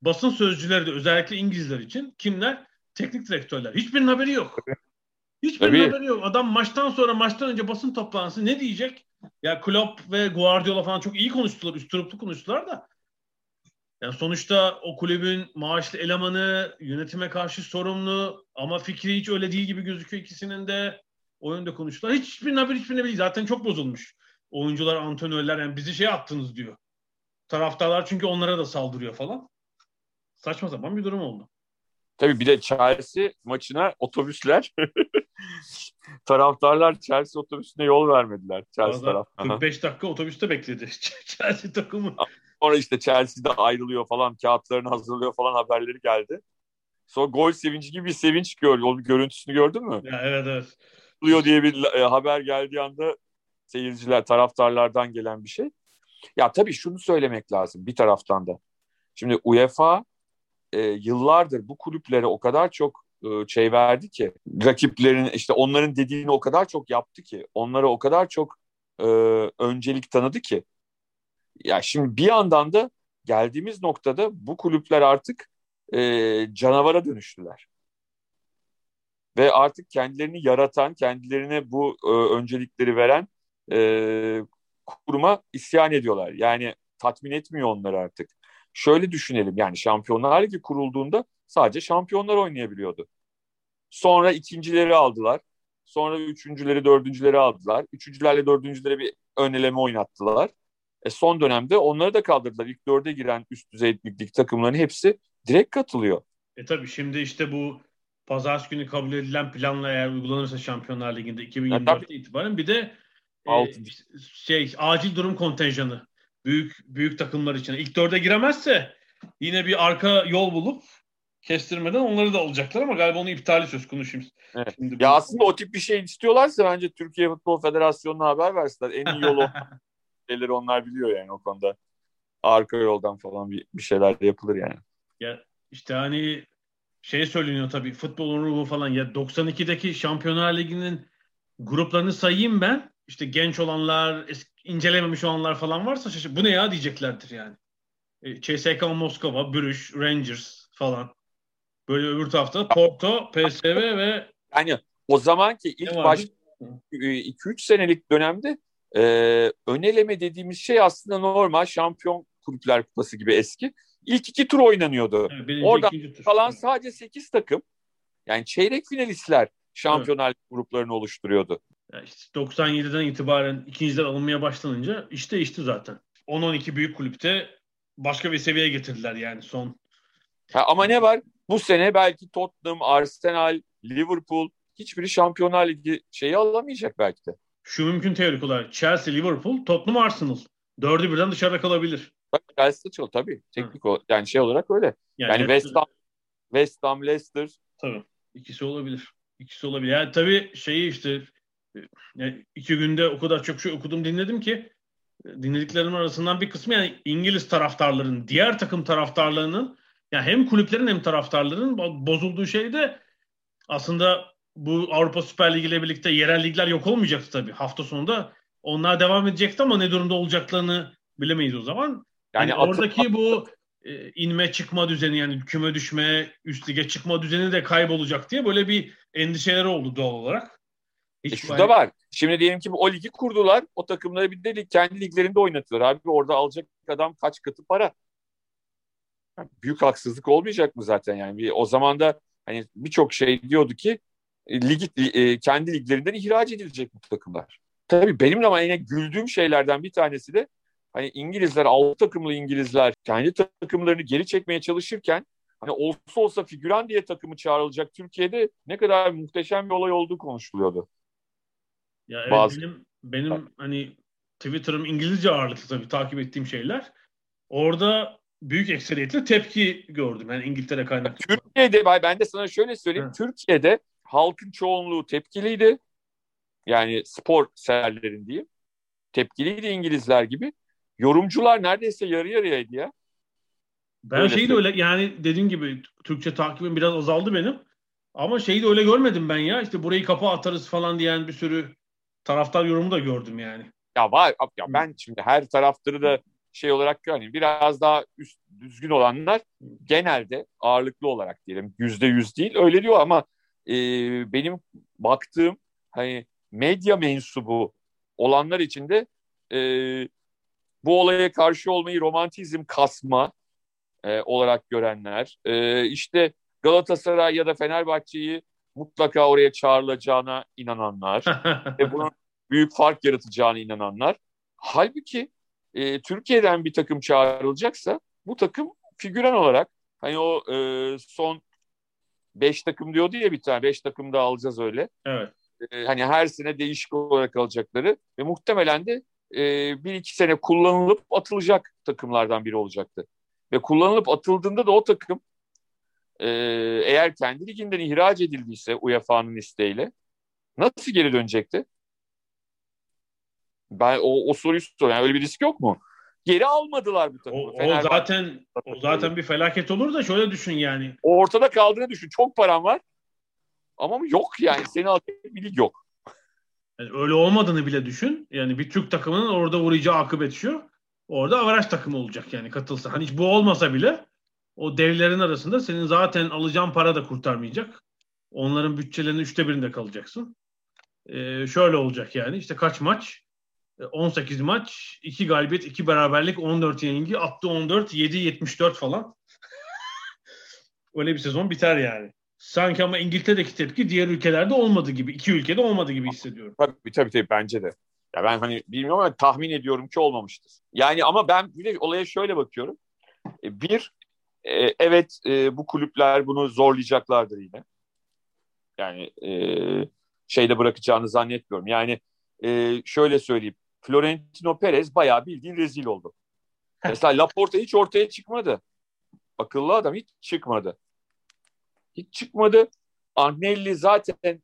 Basın sözcüleri de özellikle İngilizler için. Kimler? Teknik direktörler. Hiçbirinin haberi yok. Hiçbirinin Tabii. haberi yok. Adam maçtan sonra maçtan önce basın toplantısı ne diyecek? Ya Klopp ve Guardiola falan çok iyi konuştular. Üstüruplu konuştular da. Yani sonuçta o kulübün maaşlı elemanı, yönetime karşı sorumlu ama fikri hiç öyle değil gibi gözüküyor ikisinin de. Oyunda konuştular. Hiçbirinin haberi hiçbirine değil. Zaten çok bozulmuş. Oyuncular, antrenörler yani bizi şey attınız diyor. Taraftarlar çünkü onlara da saldırıyor falan. Saçma sapan bir durum oldu. Tabii bir de Chelsea maçına otobüsler taraftarlar Chelsea otobüsüne yol vermediler. Chelsea taraftarına. 45 dakika otobüste bekledi Chelsea takımı. Sonra işte Chelsea'de ayrılıyor falan kağıtlarını hazırlıyor falan haberleri geldi. Sonra gol sevinci gibi bir sevinç gördü. Onun görüntüsünü gördün mü? Ya evet evet. Oluyor diye bir e, haber geldiği anda seyirciler, taraftarlardan gelen bir şey. Ya tabii şunu söylemek lazım bir taraftan da. Şimdi UEFA e, yıllardır bu kulüplere o kadar çok e, şey verdi ki rakiplerin işte onların dediğini o kadar çok yaptı ki onlara o kadar çok e, öncelik tanıdı ki ya şimdi bir yandan da geldiğimiz noktada bu kulüpler artık e, canavara dönüştüler. Ve artık kendilerini yaratan, kendilerine bu e, öncelikleri veren e, kuruma isyan ediyorlar. Yani tatmin etmiyor onları artık. Şöyle düşünelim yani Şampiyonlar Ligi kurulduğunda sadece şampiyonlar oynayabiliyordu. Sonra ikincileri aldılar. Sonra üçüncüleri, dördüncüleri aldılar. Üçüncülerle dördüncülere bir öneleme oynattılar. E son dönemde onları da kaldırdılar. İlk dörde giren üst düzey lig takımların hepsi direkt katılıyor. E tabii şimdi işte bu pazartesi günü kabul edilen planla eğer uygulanırsa Şampiyonlar Ligi'nde 2024'te itibaren bir de Altı. şey acil durum kontenjanı büyük büyük takımlar için. İlk dörde giremezse yine bir arka yol bulup kestirmeden onları da alacaklar ama galiba onun iptali söz konusu şimdi. Evet. Şimdi Ya bu- aslında o tip bir şey istiyorlarsa bence Türkiye Futbol Federasyonu'na haber versinler. En iyi yolu şeyleri onlar biliyor yani o konuda. Arka yoldan falan bir, bir şeyler yapılır yani. Ya işte hani şey söyleniyor tabii futbolun ruhu falan ya 92'deki Şampiyonlar Ligi'nin gruplarını sayayım ben. İşte genç olanlar, incelememiş olanlar falan varsa şaşır. Bu ne ya diyeceklerdir yani. E, CSKA Moskova, Brüş, Rangers falan. Böyle öbür tarafta Porto, PSV ve Yani o zamanki ilk baş 2-3 senelik dönemde e, öneleme dediğimiz şey aslında normal şampiyon kulüpler kupası gibi eski. İlk iki tur oynanıyordu. evet, Oradan. Kalan sadece 8 takım yani çeyrek finalistler şampiyonlar gruplarını oluşturuyordu. İşte 97'den itibaren ikinciler alınmaya başlanınca iş değişti zaten. 10-12 büyük kulüpte başka bir seviyeye getirdiler yani son. Ha, ama ne var? Bu sene belki Tottenham, Arsenal, Liverpool hiçbiri Şampiyonlar Ligi şeyi alamayacak belki de. Şu mümkün teorik olarak Chelsea, Liverpool, Tottenham, Arsenal. Dördü birden dışarıda kalabilir. Bak Chelsea çok tabii. Teknik o, yani şey olarak öyle. Yani hepsi- West Ham, West Ham, Leicester Tabii. İkisi olabilir. İkisi olabilir. Yani tabii şeyi işte yani iki günde o kadar çok şey okudum dinledim ki dinlediklerim arasından bir kısmı yani İngiliz taraftarların, diğer takım taraftarlarının yani hem kulüplerin hem taraftarların bo- bozulduğu şey de aslında bu Avrupa Süper Ligi ile birlikte yerel ligler yok olmayacaktı tabii. Hafta sonunda onlar devam edecekti ama ne durumda olacaklarını bilemeyiz o zaman. yani Yani atı- oradaki bu e, inme çıkma düzeni yani küme düşme, üst lige çıkma düzeni de kaybolacak diye böyle bir endişeleri oldu doğal olarak. E Hiç şu da var. Şimdi diyelim ki o ligi kurdular. O takımları bir de kendi liglerinde oynatıyorlar. Abi orada alacak adam kaç katı para. Yani büyük haksızlık olmayacak mı zaten yani? Bir, o zaman da hani birçok şey diyordu ki e, ligi e, kendi liglerinden ihraç edilecek bu takımlar. Tabii benim ama yine güldüğüm şeylerden bir tanesi de hani İngilizler, altı takımlı İngilizler kendi takımlarını geri çekmeye çalışırken hani olsa olsa figüran diye takımı çağrılacak Türkiye'de ne kadar muhteşem bir olay olduğu konuşuluyordu. Ya evet, Bazı- benim benim hani Twitter'ım İngilizce ağırlıklı tabii takip ettiğim şeyler. Orada büyük ekseriyetle tepki gördüm. Yani İngiltere kaynaklı. Türkiye'de ben ben de sana şöyle söyleyeyim. Evet. Türkiye'de halkın çoğunluğu tepkiliydi. Yani spor severlerin diyeyim. Tepkiliydi İngilizler gibi. Yorumcular neredeyse yarı yarıyaydı ya. Ben Öyle şeyi de öyle yani dediğim gibi Türkçe takibim biraz azaldı benim. Ama şeyi de öyle görmedim ben ya. İşte burayı kapa atarız falan diyen bir sürü taraftar yorumu da gördüm yani. Ya var ya ben şimdi her taraftarı da şey olarak görmeyeyim. Biraz daha üst, düzgün olanlar genelde ağırlıklı olarak diyelim yüzde yüz değil öyle diyor ama e, benim baktığım hani medya mensubu olanlar için de e, bu olaya karşı olmayı romantizm kasma e, olarak görenler e, işte Galatasaray ya da Fenerbahçe'yi mutlaka oraya çağrılacağına inananlar ve bunun büyük fark yaratacağına inananlar. Halbuki e, Türkiye'den bir takım çağrılacaksa bu takım figüran olarak hani o e, son beş takım diyordu ya bir tane beş takım da alacağız öyle. Evet. E, hani her sene değişik olarak alacakları ve muhtemelen de e, bir iki sene kullanılıp atılacak takımlardan biri olacaktı. Ve kullanılıp atıldığında da o takım e, eğer kendi liginden ihraç edildiyse UEFA'nın isteğiyle nasıl geri dönecekti? Ben o, o soruyu soruyorum. Yani öyle bir risk yok mu? Geri almadılar bu takımı. O, o zaten o zaten bir felaket olur da şöyle düşün yani. O ortada kaldığını düşün. Çok param var. Ama yok yani. Seni alacak bir lig yok. Yani öyle olmadığını bile düşün. Yani bir Türk takımının orada uğrayacağı akıbet şu. Orada avaraj takımı olacak yani katılsa. Hani hiç bu olmasa bile o devlerin arasında senin zaten alacağın para da kurtarmayacak. Onların bütçelerinin üçte birinde kalacaksın. Ee, şöyle olacak yani işte kaç maç? 18 maç, 2 galibiyet, 2 beraberlik, 14 yenilgi, attı 14, 7 74 falan. Öyle bir sezon biter yani. Sanki ama İngiltere'deki tepki diğer ülkelerde olmadı gibi, iki ülkede olmadı gibi hissediyorum. Tabii tabii, tabii bence de. Ya ben hani bilmiyorum ama tahmin ediyorum ki olmamıştır. Yani ama ben bir de olaya şöyle bakıyorum. E, bir, e, evet e, bu kulüpler bunu zorlayacaklardır yine. Yani şeyde bırakacağını zannetmiyorum. Yani şöyle söyleyeyim. Florentino Perez bayağı bildiğin rezil oldu. Mesela Laporta hiç ortaya çıkmadı. Akıllı adam hiç çıkmadı. Hiç çıkmadı. Agnelli zaten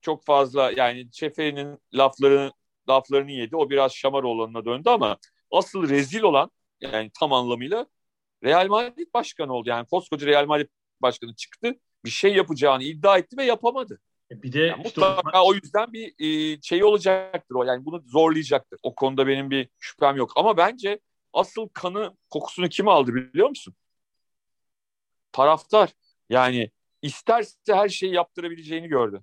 çok fazla yani Çefe'nin laflarını laflarını yedi. O biraz Şamaroğlu'na döndü ama asıl rezil olan yani tam anlamıyla Real Madrid başkanı oldu. Yani koskoca Real Madrid başkanı çıktı. Bir şey yapacağını iddia etti ve yapamadı. E, bir de yani işte mutlaka o... o yüzden bir e, şey olacaktır o. Yani bunu zorlayacaktır. O konuda benim bir şüphem yok. Ama bence asıl kanı kokusunu kim aldı biliyor musun? Taraftar. Yani isterse her şeyi yaptırabileceğini gördü.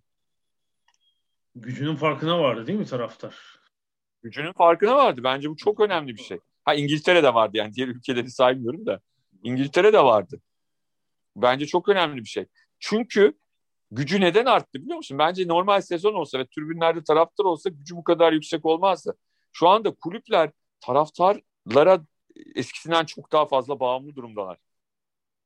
Gücünün farkına vardı değil mi taraftar? Gücünün farkına vardı. Bence bu çok önemli bir şey. Ha İngiltere'de vardı yani diğer ülkeleri saymıyorum da. İngiltere'de vardı. Bence çok önemli bir şey. Çünkü gücü neden arttı biliyor musun? Bence normal sezon olsa ve tribünlerde taraftar olsa gücü bu kadar yüksek olmazdı. Şu anda kulüpler taraftarlara eskisinden çok daha fazla bağımlı durumdalar.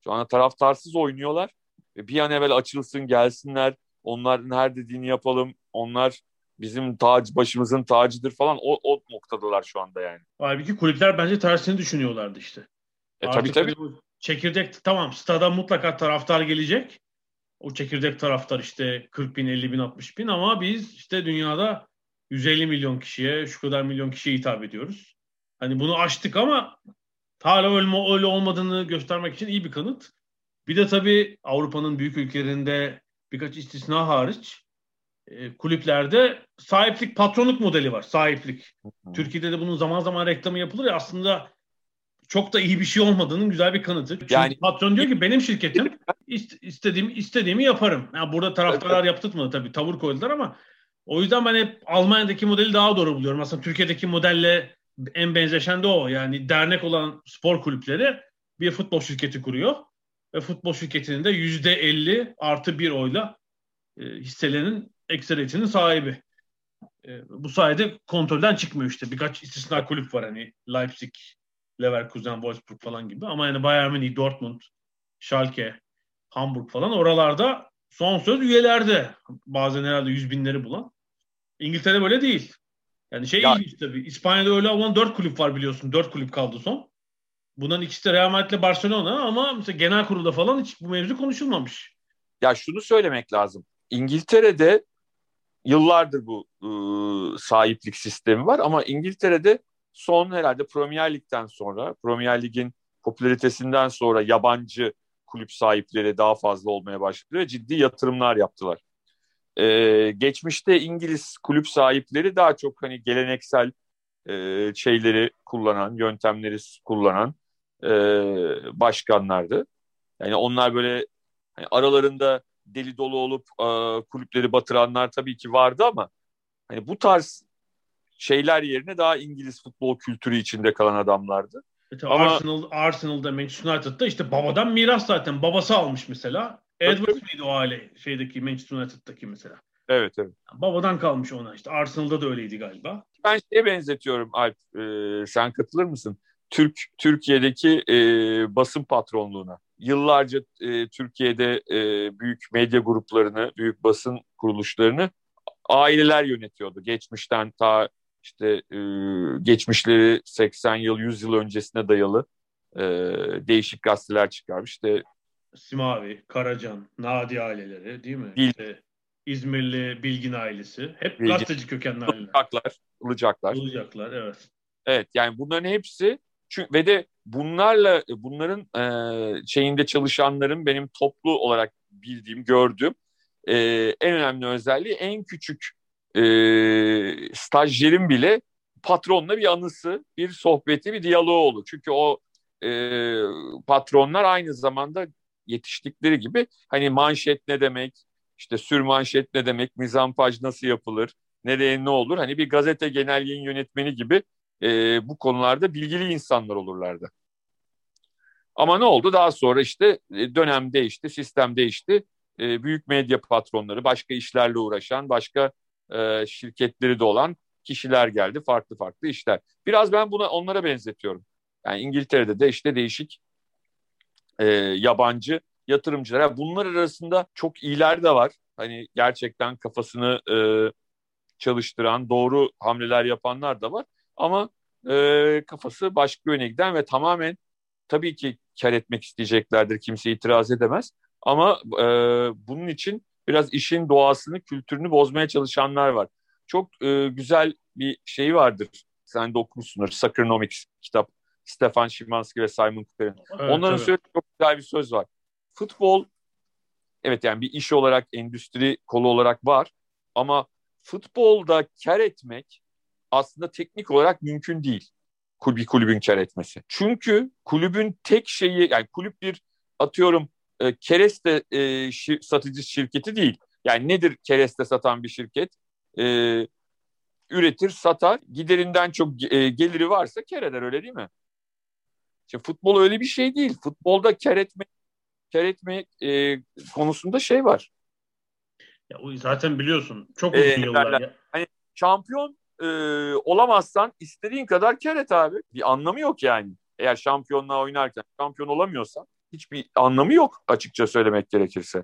Şu anda taraftarsız oynuyorlar bir an evvel açılsın gelsinler. Onların her dediğini yapalım. Onlar bizim tac, başımızın tacıdır falan. O, o noktadalar şu anda yani. Halbuki kulüpler bence tersini düşünüyorlardı işte. E, Artık tabii tabii. Çekirdek tamam stada mutlaka taraftar gelecek. O çekirdek taraftar işte 40 bin, 50 bin, 60 bin ama biz işte dünyada 150 milyon kişiye, şu kadar milyon kişiye hitap ediyoruz. Hani bunu açtık ama hala öyle, öyle olmadığını göstermek için iyi bir kanıt. Bir de tabii Avrupa'nın büyük ülkelerinde birkaç istisna hariç e, kulüplerde sahiplik, patronluk modeli var. Sahiplik. Türkiye'de de bunun zaman zaman reklamı yapılır ya aslında çok da iyi bir şey olmadığının güzel bir kanıtı. Çünkü yani patron diyor ki benim şirketim istediğim istediğimi yaparım. Yani burada taraftarlar yaptırtmadı tabii tavır koydular ama o yüzden ben hep Almanya'daki modeli daha doğru buluyorum. Aslında Türkiye'deki modelle en benzeşen de o. Yani dernek olan spor kulüpleri bir futbol şirketi kuruyor ve futbol şirketinin de yüzde elli artı bir oyla e, hisselerinin ekseriyetinin sahibi. E, bu sayede kontrolden çıkmıyor işte. Birkaç istisna kulüp var hani Leipzig, Leverkusen, Wolfsburg falan gibi. Ama yani Bayern Münih, Dortmund, Schalke, Hamburg falan oralarda son söz üyelerde. Bazen herhalde yüz binleri bulan. İngiltere böyle değil. Yani şey ya, ilginç tabii. İspanya'da öyle olan dört kulüp var biliyorsun. Dört kulüp kaldı son. Bundan ikisi de Real Madrid ile Barcelona ama mesela genel kurulda falan hiç bu mevzu konuşulmamış. Ya şunu söylemek lazım. İngiltere'de yıllardır bu e, sahiplik sistemi var ama İngiltere'de son herhalde Premier Lig'den sonra, Premier Lig'in popülaritesinden sonra yabancı kulüp sahipleri daha fazla olmaya başladı ve ciddi yatırımlar yaptılar. E, geçmişte İngiliz kulüp sahipleri daha çok hani geleneksel e, şeyleri kullanan, yöntemleri kullanan e, başkanlardı. Yani onlar böyle hani aralarında deli dolu olup e, kulüpleri batıranlar tabii ki vardı ama hani bu tarz şeyler yerine daha İngiliz futbol kültürü içinde kalan adamlardı. Evet, Ama... Arsenal, Arsenal'da Manchester United'da işte babadan miras zaten. Babası almış mesela. Edwards mıydı o aile şeydeki Manchester United'daki mesela? Evet evet. Babadan kalmış ona işte. Arsenal'da da öyleydi galiba. Ben şeye benzetiyorum Alp. E, sen katılır mısın? Türk Türkiye'deki e, basın patronluğuna. Yıllarca e, Türkiye'de e, büyük medya gruplarını, büyük basın kuruluşlarını aileler yönetiyordu. Geçmişten ta işte e, geçmişleri 80 yıl, 100 yıl öncesine dayalı e, değişik gazeteler çıkarmış. İşte Simavi, Karacan, Nadi aileleri değil mi? Bil, işte İzmirli Bilgin ailesi. Hep Bilgin. gazeteci kökenli aileler. Ilıcaklar. Ilıcaklar. Ilıcaklar evet. Evet yani bunların hepsi çünkü ve de bunlarla bunların e, şeyinde çalışanların benim toplu olarak bildiğim, gördüğüm e, en önemli özelliği en küçük e, stajyerin bile patronla bir anısı, bir sohbeti, bir diyaloğu olur. Çünkü o e, patronlar aynı zamanda yetiştikleri gibi hani manşet ne demek, işte sür manşet ne demek, mizampaj nasıl yapılır, nereye ne olur? Hani bir gazete genel yayın yönetmeni gibi e, bu konularda bilgili insanlar olurlardı. Ama ne oldu? Daha sonra işte e, dönem değişti, sistem değişti. E, büyük medya patronları, başka işlerle uğraşan, başka e, şirketleri de olan kişiler geldi. Farklı farklı işler. Biraz ben buna onlara benzetiyorum. Yani İngiltere'de de işte değişik e, yabancı yatırımcılar. bunlar arasında çok iyiler de var. Hani gerçekten kafasını e, çalıştıran, doğru hamleler yapanlar da var. Ama e, kafası başka yöne giden ve tamamen tabii ki kar etmek isteyeceklerdir. Kimse itiraz edemez. Ama e, bunun için biraz işin doğasını, kültürünü bozmaya çalışanlar var. Çok e, güzel bir şey vardır. Sen de okumuşsundur. Soccernomics kitap. Stefan Szymanski ve Simon Cooper'in. Evet, Onların tabii. söylediği çok güzel bir söz var. Futbol evet yani bir iş olarak, endüstri kolu olarak var. Ama futbolda kar etmek aslında teknik olarak mümkün değil. Bir kulübün kar etmesi. Çünkü kulübün tek şeyi yani kulüp bir atıyorum e, kereste e, şir, satıcı şirketi değil. Yani nedir kereste satan bir şirket? E, üretir, satar. Giderinden çok e, geliri varsa kar eder öyle değil mi? İşte futbol öyle bir şey değil. Futbolda kar etme, kar etme e, konusunda şey var. Ya, zaten biliyorsun çok uzun ee, yıllar. Ya. Hani şampiyon e, olamazsan istediğin kadar kar et abi. Bir anlamı yok yani. Eğer şampiyonluğa oynarken şampiyon olamıyorsan hiçbir anlamı yok açıkça söylemek gerekirse.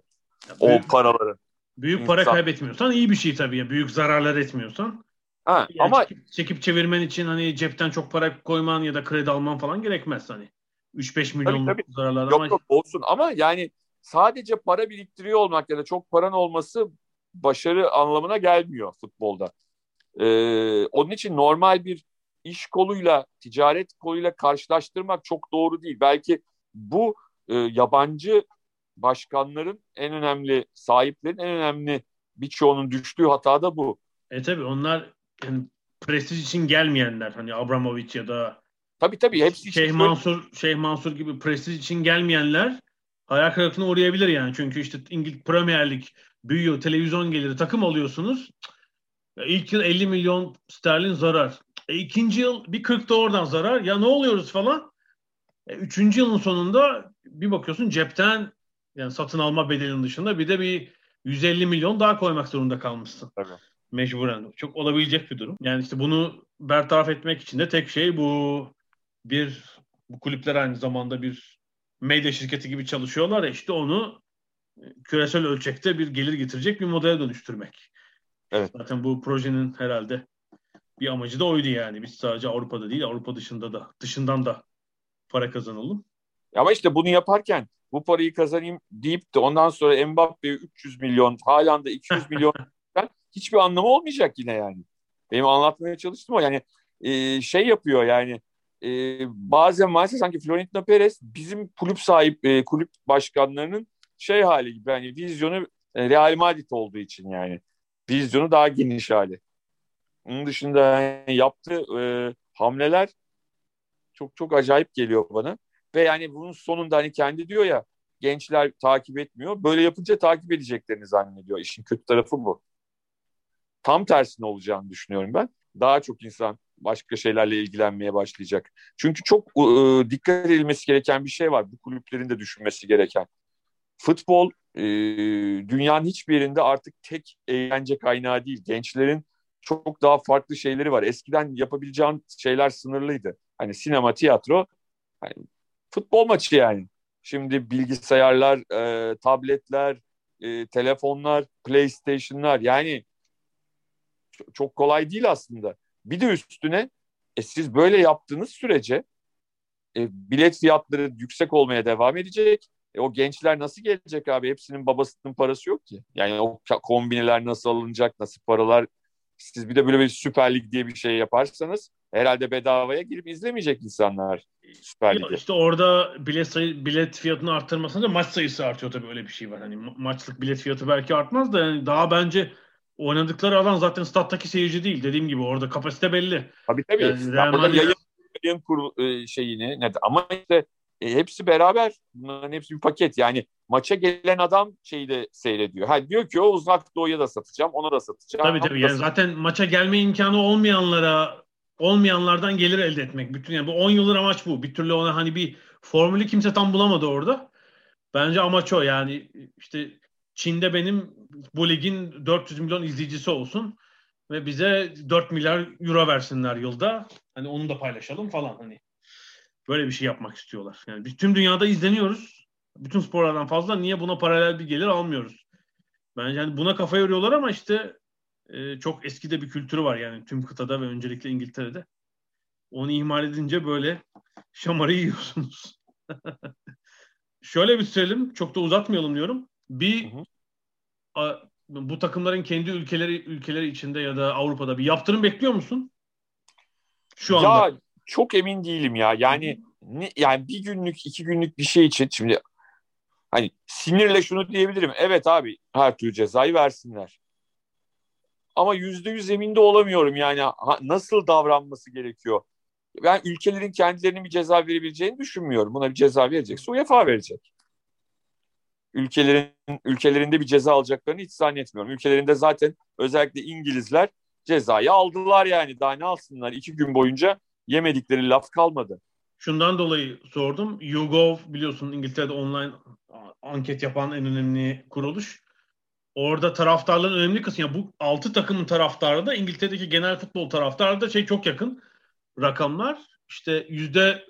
Ya büyük, o paraları. Büyük İnsan. para kaybetmiyorsan iyi bir şey tabii ya. Büyük zararlar etmiyorsan. Ha, yani ama çekip, çekip çevirmen için hani cepten çok para koyman ya da kredi alman falan gerekmez hani. 3-5 milyon tabii, tabii. zararlar yok, ama... Yok olsun ama yani sadece para biriktiriyor olmak ya da çok paran olması başarı anlamına gelmiyor futbolda. Ee, onun için normal bir iş koluyla, ticaret koluyla karşılaştırmak çok doğru değil. Belki bu e, yabancı başkanların en önemli, sahiplerin en önemli birçoğunun düştüğü hata da bu. E tabi onlar yani prestij için gelmeyenler hani Abramovich ya da tabii tabii hepsi Şeyh Mansur Şeyh Mansur gibi prestij için gelmeyenler hayal kırıklığına uğrayabilir yani. Çünkü işte İngiliz Premier Lig büyüyor, televizyon geliri, takım alıyorsunuz. İlk yıl 50 milyon sterlin zarar. E, ikinci yıl bir 40 da oradan zarar. Ya ne oluyoruz falan. E, üçüncü yılın sonunda bir bakıyorsun cepten yani satın alma bedelinin dışında bir de bir 150 milyon daha koymak zorunda kalmışsın. Tabii. Mecburen. Çok olabilecek bir durum. Yani işte bunu bertaraf etmek için de tek şey bu bir bu kulüpler aynı zamanda bir medya şirketi gibi çalışıyorlar ya işte onu küresel ölçekte bir gelir getirecek bir modele dönüştürmek. Evet. Zaten bu projenin herhalde bir amacı da oydu yani. Biz sadece Avrupa'da değil Avrupa dışında da dışından da para kazanalım. Ama işte bunu yaparken bu parayı kazanayım deyip de ondan sonra Mbappe'ye 300 milyon, Haaland'a 200 milyon hiçbir anlamı olmayacak yine yani. Benim anlatmaya çalıştım o yani e, şey yapıyor yani e, bazen maalesef sanki Florentino Perez bizim kulüp sahip e, kulüp başkanlarının şey hali gibi yani vizyonu e, Real Madrid olduğu için yani vizyonu daha geniş hali. Onun dışında yaptığı e, hamleler çok çok acayip geliyor bana. Ve yani bunun sonunda hani kendi diyor ya gençler takip etmiyor. Böyle yapınca takip edeceklerini zannediyor. İşin kötü tarafı bu. Tam tersine olacağını düşünüyorum ben. Daha çok insan başka şeylerle ilgilenmeye başlayacak. Çünkü çok e, dikkat edilmesi gereken bir şey var. Bu kulüplerin de düşünmesi gereken. Futbol e, dünyanın hiçbir yerinde artık tek eğlence kaynağı değil. Gençlerin çok daha farklı şeyleri var. Eskiden yapabileceğin şeyler sınırlıydı. Hani sinema, tiyatro, hani futbol maçı yani. Şimdi bilgisayarlar, e, tabletler, e, telefonlar, PlayStation'lar yani çok kolay değil aslında. Bir de üstüne e, siz böyle yaptığınız sürece e, bilet fiyatları yüksek olmaya devam edecek. E, o gençler nasıl gelecek abi? Hepsinin babasının parası yok ki. Yani o kombineler nasıl alınacak, nasıl paralar siz bir de böyle bir Süper Lig diye bir şey yaparsanız herhalde bedavaya girip izlemeyecek insanlar Süper Lig'i. İşte orada bilet sayı, bilet fiyatını arttırmasında maç sayısı artıyor tabii öyle bir şey var. Hani maçlık bilet fiyatı belki artmaz da yani daha bence oynadıkları alan zaten stat'taki seyirci değil. Dediğim gibi orada kapasite belli. Tabii tabii. Yani Real yayın, yayın kur, e, şeyini ne ama işte e, hepsi beraber. Bunların hepsi bir paket. Yani maça gelen adam şeyi de seyrediyor. Ha diyor ki o uzak doğuya da satacağım, ona da satacağım. Tabii tabii. Yani zaten maça gelme imkanı olmayanlara olmayanlardan gelir elde etmek. Bütün yani bu 10 yıldır amaç bu. Bir türlü ona hani bir formülü kimse tam bulamadı orada. Bence amaç o. Yani işte Çin'de benim bu ligin 400 milyon izleyicisi olsun ve bize 4 milyar euro versinler yılda. Hani onu da paylaşalım falan hani. Böyle bir şey yapmak istiyorlar. Yani biz tüm dünyada izleniyoruz. Bütün sporlardan fazla niye buna paralel bir gelir almıyoruz? Bence yani buna kafa yoruyorlar ama işte e, çok eskide bir kültürü var yani tüm kıtada ve öncelikle İngiltere'de. Onu ihmal edince böyle şamarı yiyorsunuz. Şöyle bitirelim. Çok da uzatmayalım diyorum. Bir hı hı. A, bu takımların kendi ülkeleri ülkeleri içinde ya da Avrupa'da bir yaptırım bekliyor musun? Şu anda. Ya çok emin değilim ya. Yani ne, yani bir günlük, iki günlük bir şey için şimdi hani sinirle şunu diyebilirim. Evet abi her türlü cezayı versinler. Ama yüzde yüz emin de olamıyorum yani ha, nasıl davranması gerekiyor. Ben ülkelerin kendilerinin bir ceza verebileceğini düşünmüyorum. Buna bir ceza verecekse UEFA verecek. Ülkelerin ülkelerinde bir ceza alacaklarını hiç zannetmiyorum. Ülkelerinde zaten özellikle İngilizler cezayı aldılar yani. Daha ne alsınlar? İki gün boyunca yemedikleri laf kalmadı. Şundan dolayı sordum. YouGov biliyorsun İngiltere'de online anket yapan en önemli kuruluş. Orada taraftarların önemli kısmı. Yani bu altı takımın taraftarı da İngiltere'deki genel futbol taraftarı da şey çok yakın rakamlar. İşte yüzde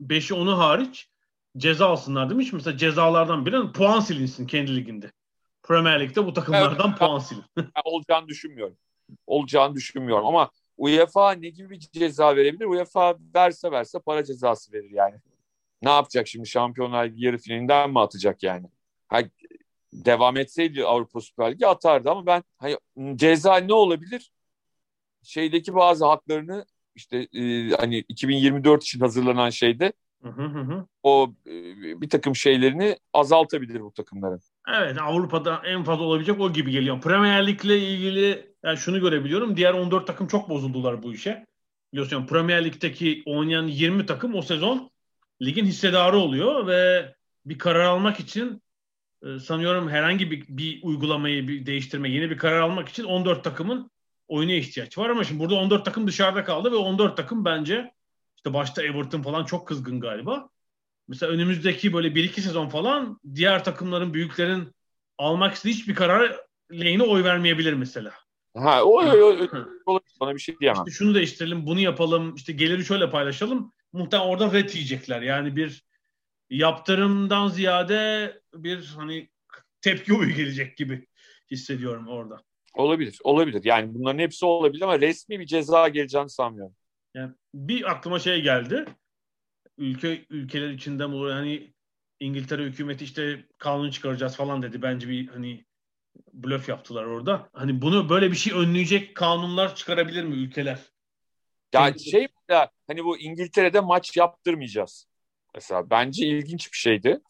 beşi onu hariç ceza alsınlar demiş. Mesela cezalardan biri puan silinsin kendi liginde. Premier Lig'de bu takımlardan evet, puan silin. olacağını düşünmüyorum. Olacağını düşünmüyorum ama UEFA ne gibi bir ceza verebilir? UEFA verse verse para cezası verir yani. Ne yapacak şimdi Şampiyonlar Ligi yarı finalinden mi atacak yani? Ha, devam etseydi Avrupa Süper Ligi atardı ama ben hani, ceza ne olabilir? Şeydeki bazı haklarını işte e, hani 2024 için hazırlanan şeyde hı hı hı. o e, bir takım şeylerini azaltabilir bu takımların. Evet Avrupa'da en fazla olabilecek o gibi geliyor. Premier Lig'le ilgili yani şunu görebiliyorum. Diğer 14 takım çok bozuldular bu işe. Biliyorsun Premier Lig'deki oynayan 20 takım o sezon ligin hissedarı oluyor ve bir karar almak için e, sanıyorum herhangi bir, bir uygulamayı bir değiştirme, yeni bir karar almak için 14 takımın oyuna ihtiyaç var ama şimdi burada 14 takım dışarıda kaldı ve 14 takım bence işte başta Everton falan çok kızgın galiba. Mesela önümüzdeki böyle 1-2 sezon falan diğer takımların, büyüklerin almak istediği hiçbir karar lehine oy vermeyebilir mesela. Ha, o, bana bir şey diyemem. İşte şunu değiştirelim, bunu yapalım, işte geliri şöyle paylaşalım. Muhtemelen orada ret yiyecekler. Yani bir yaptırımdan ziyade bir hani tepki oyu gelecek gibi hissediyorum orada. Olabilir, olabilir. Yani bunların hepsi olabilir ama resmi bir ceza geleceğini sanmıyorum. Yani bir aklıma şey geldi. Ülke ülkeler içinde mi olur? Yani İngiltere hükümeti işte kanun çıkaracağız falan dedi. Bence bir hani blöf yaptılar orada. Hani bunu böyle bir şey önleyecek kanunlar çıkarabilir mi ülkeler? Yani şey ya hani bu İngiltere'de maç yaptırmayacağız. Mesela bence ilginç bir şeydi.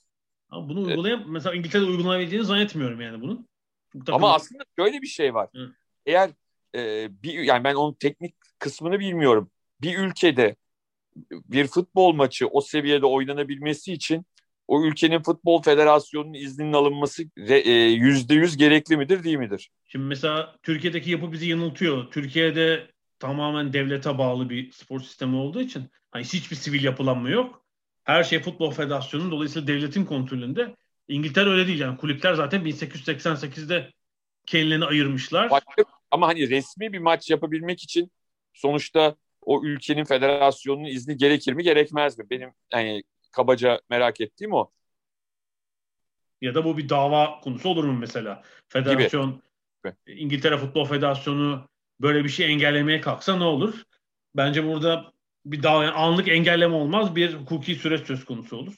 Ama bunu uygulayan mesela İngiltere'de uygulanabileceğini zannetmiyorum yani bunun. Takım- Ama aslında şöyle bir şey var. Hı. Eğer e, bir yani ben onun teknik kısmını bilmiyorum. Bir ülkede bir futbol maçı o seviyede oynanabilmesi için o ülkenin futbol federasyonunun izninin alınması e, yüzde yüz gerekli midir değil midir? Şimdi mesela Türkiye'deki yapı bizi yanıltıyor. Türkiye'de tamamen devlete bağlı bir spor sistemi olduğu için hani hiçbir sivil yapılanma yok. Her şey futbol federasyonunun dolayısıyla devletin kontrolünde. İngiltere öyle değil yani kulüpler zaten 1888'de kendilerini ayırmışlar. Başka, ama hani resmi bir maç yapabilmek için sonuçta o ülkenin federasyonunun izni gerekir mi gerekmez mi? Benim yani kabaca merak ettiğim o. Ya da bu bir dava konusu olur mu mesela? Federasyon, Gibi. İngiltere Futbol Federasyonu böyle bir şey engellemeye kalksa ne olur? Bence burada bir dava, yani anlık engelleme olmaz. Bir hukuki süreç söz konusu olur.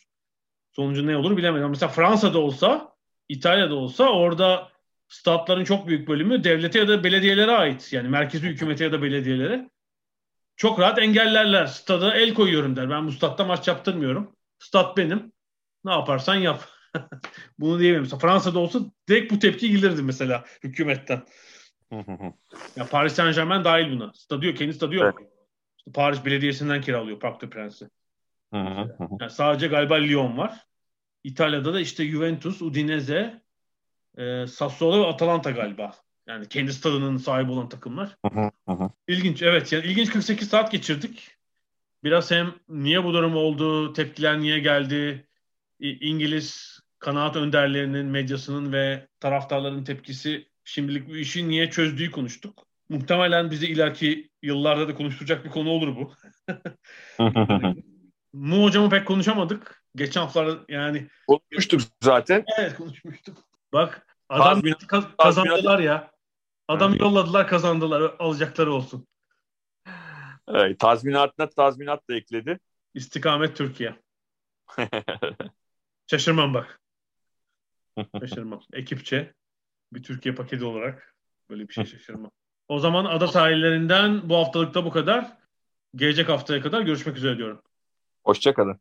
Sonucu ne olur bilemedim. Mesela Fransa'da olsa, İtalya'da olsa orada statların çok büyük bölümü devlete ya da belediyelere ait. Yani merkezi hükümete ya da belediyelere. Çok rahat engellerler. Stada el koyuyorum der. Ben bu statta maç yaptırmıyorum. Stat benim. Ne yaparsan yap. Bunu diyemem. Mesela Fransa'da olsa direkt bu tepki gelirdi mesela hükümetten. Ya Paris Saint Germain dahil buna. Stadyum, kendi stadyum yok. İşte Paris Belediyesi'nden kiralıyor Parc des Princes. Yani sadece galiba Lyon var. İtalya'da da işte Juventus, Udinese, e, Sassuolo ve Atalanta galiba. Yani kendi stadının sahibi olan takımlar. İlginç evet. Yani ilginç 48 saat geçirdik. Biraz hem niye bu durum oldu, tepkiler niye geldi, İngiliz kanaat önderlerinin, medyasının ve taraftarların tepkisi şimdilik bu işi niye çözdüğü konuştuk. Muhtemelen bizi ileriki yıllarda da konuşturacak bir konu olur bu. Mu hocamı pek konuşamadık. Geçen haftalarda yani Konuşmuştuk zaten. evet konuşmuştuk. Bak adam Tazminat- kaz- kazandılar ya. Adam yolladılar kazandılar alacakları olsun. Evet, tazminatına tazminat da ekledi. İstikamet Türkiye. Şaşırmam bak. Şaşırmam. Ekipçe bir Türkiye paketi olarak böyle bir şey şaşırmam. O zaman ada sahillerinden bu haftalıkta bu kadar. Gelecek haftaya kadar görüşmek üzere diyorum. Hoşçakalın.